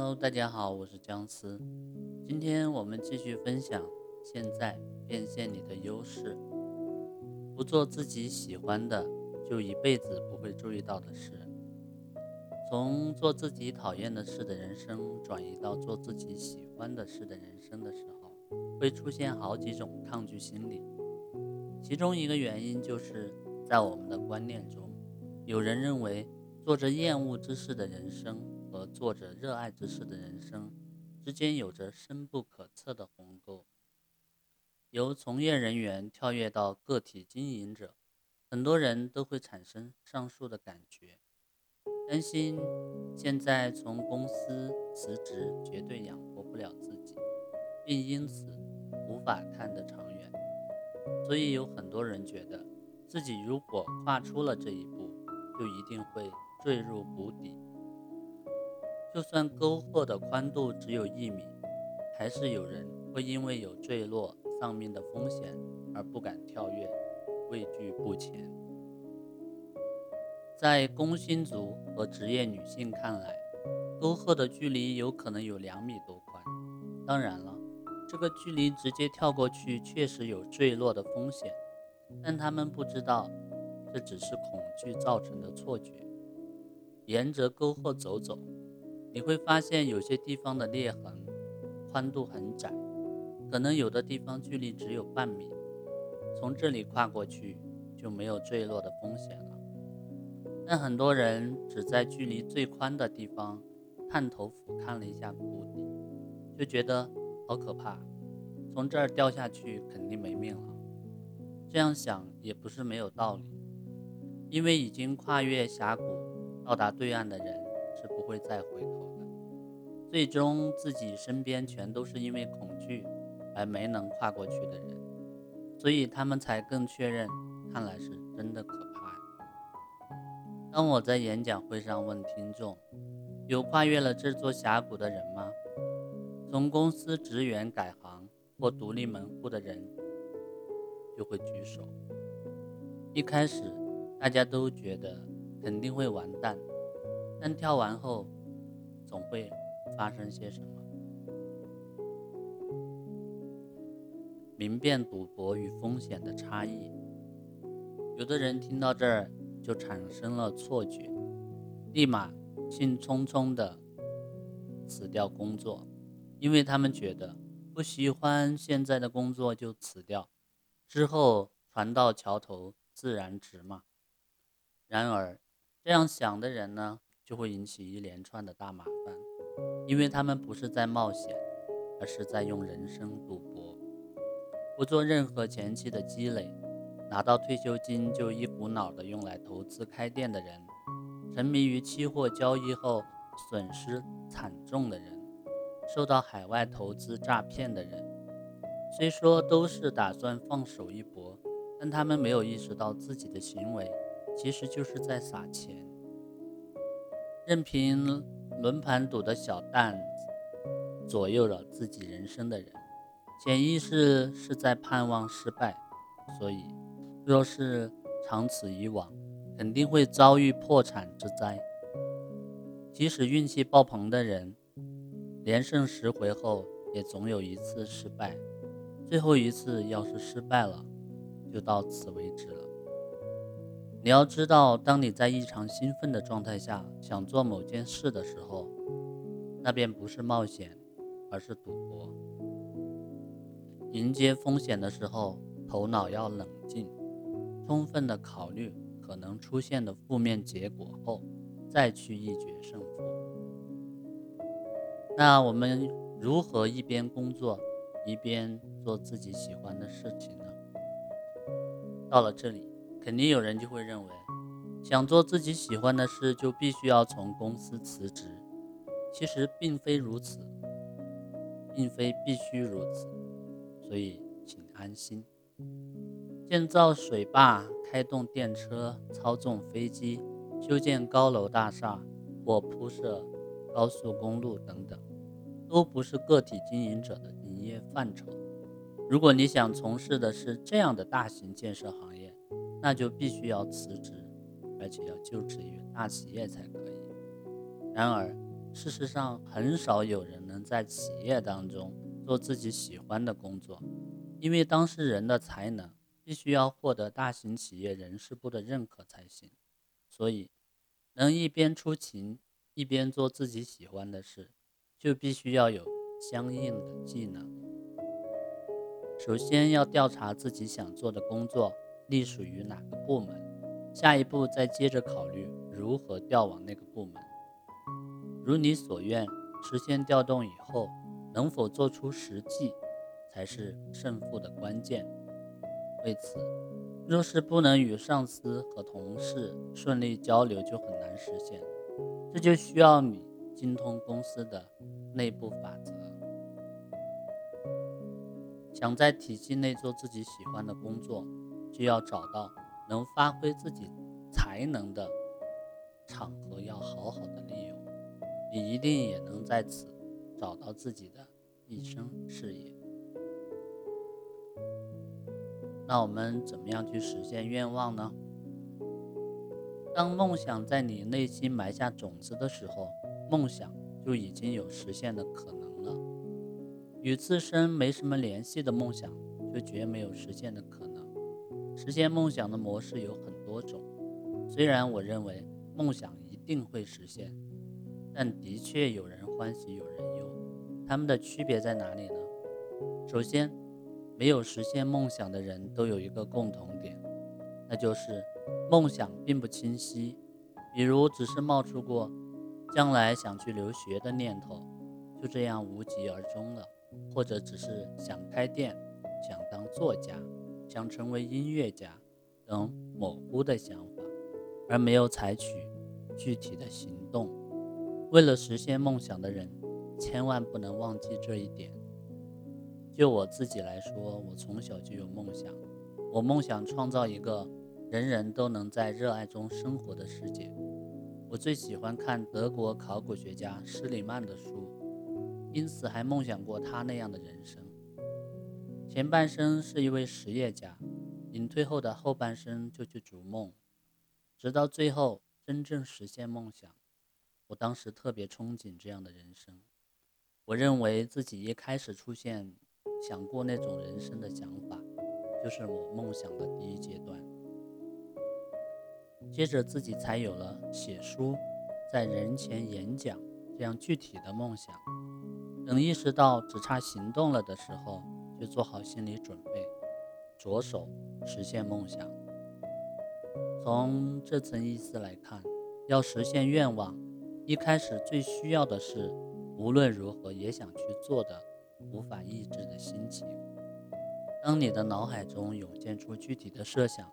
Hello，大家好，我是姜思。今天我们继续分享：现在变现你的优势，不做自己喜欢的，就一辈子不会注意到的事。从做自己讨厌的事的人生转移到做自己喜欢的事的人生的时候，会出现好几种抗拒心理。其中一个原因就是在我们的观念中，有人认为做着厌恶之事的人生。和做着热爱之事的人生之间有着深不可测的鸿沟。由从业人员跳跃到个体经营者，很多人都会产生上述的感觉：担心现在从公司辞职绝对养活不了自己，并因此无法看得长远。所以有很多人觉得自己如果跨出了这一步，就一定会坠入谷底。就算沟壑的宽度只有一米，还是有人会因为有坠落丧命的风险而不敢跳跃，畏惧不前。在工薪族和职业女性看来，沟壑的距离有可能有两米多宽。当然了，这个距离直接跳过去确实有坠落的风险，但他们不知道，这只是恐惧造成的错觉。沿着沟壑走走。你会发现有些地方的裂痕宽度很窄，可能有的地方距离只有半米。从这里跨过去就没有坠落的风险了。但很多人只在距离最宽的地方探头俯瞰了一下谷底，就觉得好可怕，从这儿掉下去肯定没命了。这样想也不是没有道理，因为已经跨越峡谷到达对岸的人。会再回头的。最终，自己身边全都是因为恐惧而没能跨过去的人，所以他们才更确认，看来是真的可怕。当我在演讲会上问听众：“有跨越了这座峡谷的人吗？”从公司职员改行或独立门户的人就会举手。一开始，大家都觉得肯定会完蛋。但跳完后，总会发生些什么？明辨赌博与风险的差异。有的人听到这儿就产生了错觉，立马兴冲冲的辞掉工作，因为他们觉得不喜欢现在的工作就辞掉，之后船到桥头自然直嘛。然而，这样想的人呢？就会引起一连串的大麻烦，因为他们不是在冒险，而是在用人生赌博。不做任何前期的积累，拿到退休金就一股脑的用来投资开店的人，沉迷于期货交易后损失惨重的人，受到海外投资诈骗的人，虽说都是打算放手一搏，但他们没有意识到自己的行为其实就是在撒钱。任凭轮盘赌的小蛋左右了自己人生的人，潜意识是在盼望失败，所以若是长此以往，肯定会遭遇破产之灾。即使运气爆棚的人，连胜十回后也总有一次失败，最后一次要是失败了，就到此为止了。你要知道，当你在异常兴奋的状态下想做某件事的时候，那便不是冒险，而是赌博。迎接风险的时候，头脑要冷静，充分的考虑可能出现的负面结果后，再去一决胜负。那我们如何一边工作，一边做自己喜欢的事情呢？到了这里。肯定有人就会认为，想做自己喜欢的事，就必须要从公司辞职。其实并非如此，并非必须如此，所以请安心。建造水坝、开动电车、操纵飞机、修建高楼大厦或铺设高速公路等等，都不是个体经营者的营业范畴。如果你想从事的是这样的大型建设行业，那就必须要辞职，而且要就职于大企业才可以。然而，事实上，很少有人能在企业当中做自己喜欢的工作，因为当事人的才能必须要获得大型企业人事部的认可才行。所以，能一边出勤一边做自己喜欢的事，就必须要有相应的技能。首先要调查自己想做的工作隶属于哪个部门，下一步再接着考虑如何调往那个部门。如你所愿，实现调动以后，能否做出实际，才是胜负的关键。为此，若是不能与上司和同事顺利交流，就很难实现。这就需要你精通公司的内部法则。想在体系内做自己喜欢的工作，就要找到能发挥自己才能的场合，要好好的利用。你一定也能在此找到自己的一生事业。那我们怎么样去实现愿望呢？当梦想在你内心埋下种子的时候，梦想就已经有实现的可能了。与自身没什么联系的梦想，就绝没有实现的可能。实现梦想的模式有很多种，虽然我认为梦想一定会实现。但的确有人欢喜有人忧，他们的区别在哪里呢？首先，没有实现梦想的人都有一个共同点，那就是梦想并不清晰。比如，只是冒出过将来想去留学的念头，就这样无疾而终了；或者只是想开店、想当作家、想成为音乐家等模糊的想法，而没有采取具体的行动。为了实现梦想的人，千万不能忘记这一点。就我自己来说，我从小就有梦想，我梦想创造一个人人都能在热爱中生活的世界。我最喜欢看德国考古学家施里曼的书，因此还梦想过他那样的人生。前半生是一位实业家，隐退后的后半生就去逐梦，直到最后真正实现梦想。我当时特别憧憬这样的人生，我认为自己一开始出现想过那种人生的想法，就是我梦想的第一阶段。接着自己才有了写书、在人前演讲这样具体的梦想。等意识到只差行动了的时候，就做好心理准备，着手实现梦想。从这层意思来看，要实现愿望。一开始最需要的是，无论如何也想去做的、无法抑制的心情。当你的脑海中涌现出具体的设想，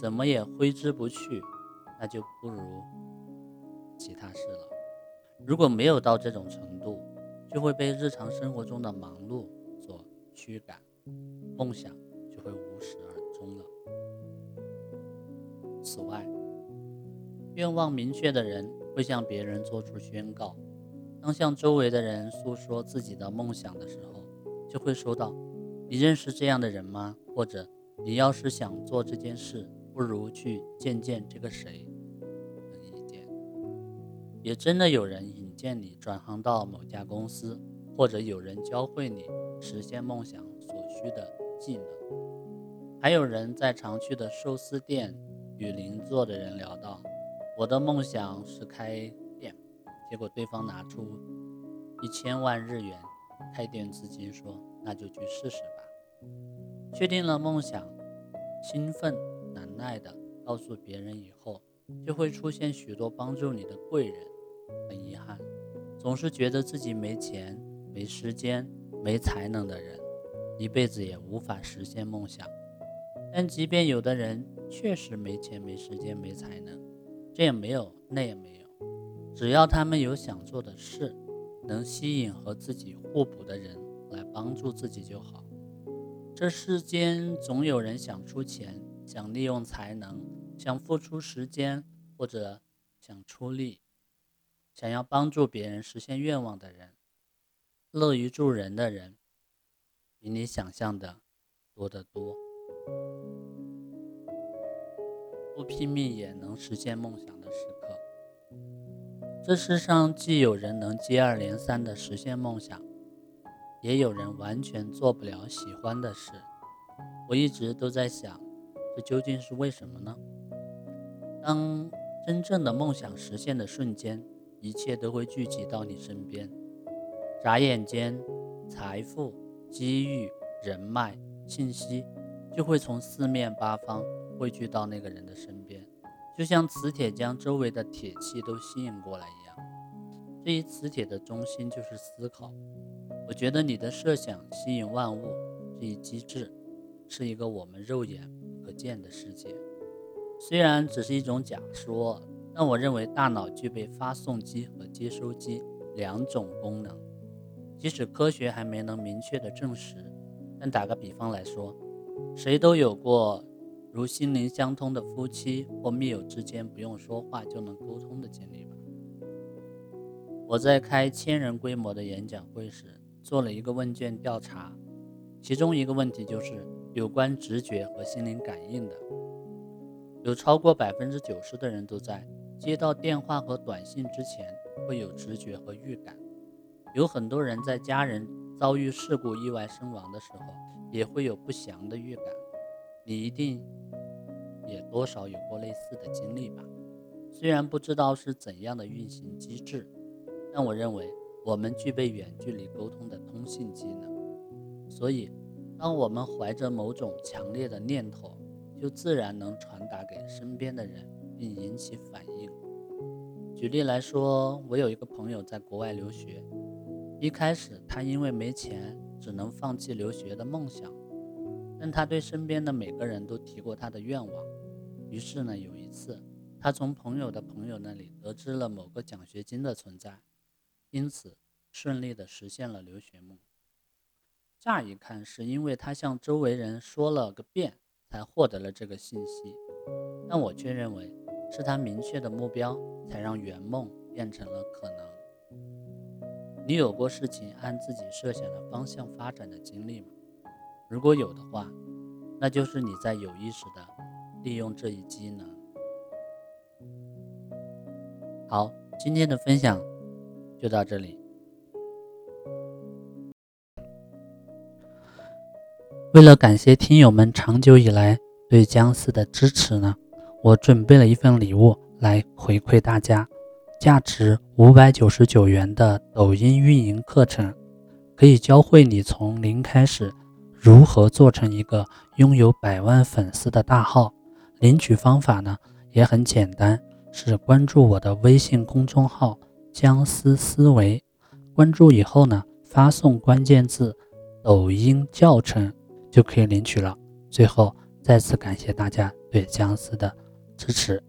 怎么也挥之不去，那就不如其他事了。如果没有到这种程度，就会被日常生活中的忙碌驱赶，梦想就会无始而终了。此外，愿望明确的人。会向别人做出宣告。当向周围的人诉说自己的梦想的时候，就会说到：“你认识这样的人吗？”或者“你要是想做这件事，不如去见见这个谁。”等意见。也真的有人引荐你转行到某家公司，或者有人教会你实现梦想所需的技能。还有人在常去的寿司店与邻座的人聊到。我的梦想是开店，结果对方拿出一千万日元开店资金，说：“那就去试试吧。”确定了梦想，兴奋难耐的告诉别人以后，就会出现许多帮助你的贵人。很遗憾，总是觉得自己没钱、没时间、没才能的人，一辈子也无法实现梦想。但即便有的人确实没钱、没时间、没才能，这也没有，那也没有，只要他们有想做的事，能吸引和自己互补的人来帮助自己就好。这世间总有人想出钱，想利用才能，想付出时间，或者想出力，想要帮助别人实现愿望的人，乐于助人的人，比你想象的多得多。不拼命也能实现梦想的时刻，这世上既有人能接二连三地实现梦想，也有人完全做不了喜欢的事。我一直都在想，这究竟是为什么呢？当真正的梦想实现的瞬间，一切都会聚集到你身边，眨眼间，财富、机遇、人脉、信息就会从四面八方汇聚到那个人的身边，就像磁铁将周围的铁器都吸引过来一样。这一磁铁的中心就是思考。我觉得你的设想吸引万物这一机制，是一个我们肉眼可见的世界。虽然只是一种假说。但我认为大脑具备发送机和接收机两种功能，即使科学还没能明确的证实，但打个比方来说，谁都有过如心灵相通的夫妻或密友之间不用说话就能沟通的经历吧。我在开千人规模的演讲会时做了一个问卷调查，其中一个问题就是有关直觉和心灵感应的，有超过百分之九十的人都在。接到电话和短信之前会有直觉和预感，有很多人在家人遭遇事故意外身亡的时候也会有不祥的预感。你一定也多少有过类似的经历吧？虽然不知道是怎样的运行机制，但我认为我们具备远距离沟通的通信机能。所以，当我们怀着某种强烈的念头，就自然能传达给身边的人。并引起反应。举例来说，我有一个朋友在国外留学，一开始他因为没钱，只能放弃留学的梦想。但他对身边的每个人都提过他的愿望。于是呢，有一次，他从朋友的朋友那里得知了某个奖学金的存在，因此顺利的实现了留学梦。乍一看，是因为他向周围人说了个遍，才获得了这个信息。但我却认为。是他明确的目标，才让圆梦变成了可能。你有过事情按自己设想的方向发展的经历吗？如果有的话，那就是你在有意识的利用这一机能。好，今天的分享就到这里。为了感谢听友们长久以来对僵尸的支持呢。我准备了一份礼物来回馈大家，价值五百九十九元的抖音运营课程，可以教会你从零开始如何做成一个拥有百万粉丝的大号。领取方法呢也很简单，是关注我的微信公众号“僵尸思维”，关注以后呢发送关键字“抖音教程”就可以领取了。最后再次感谢大家对僵尸的。支持。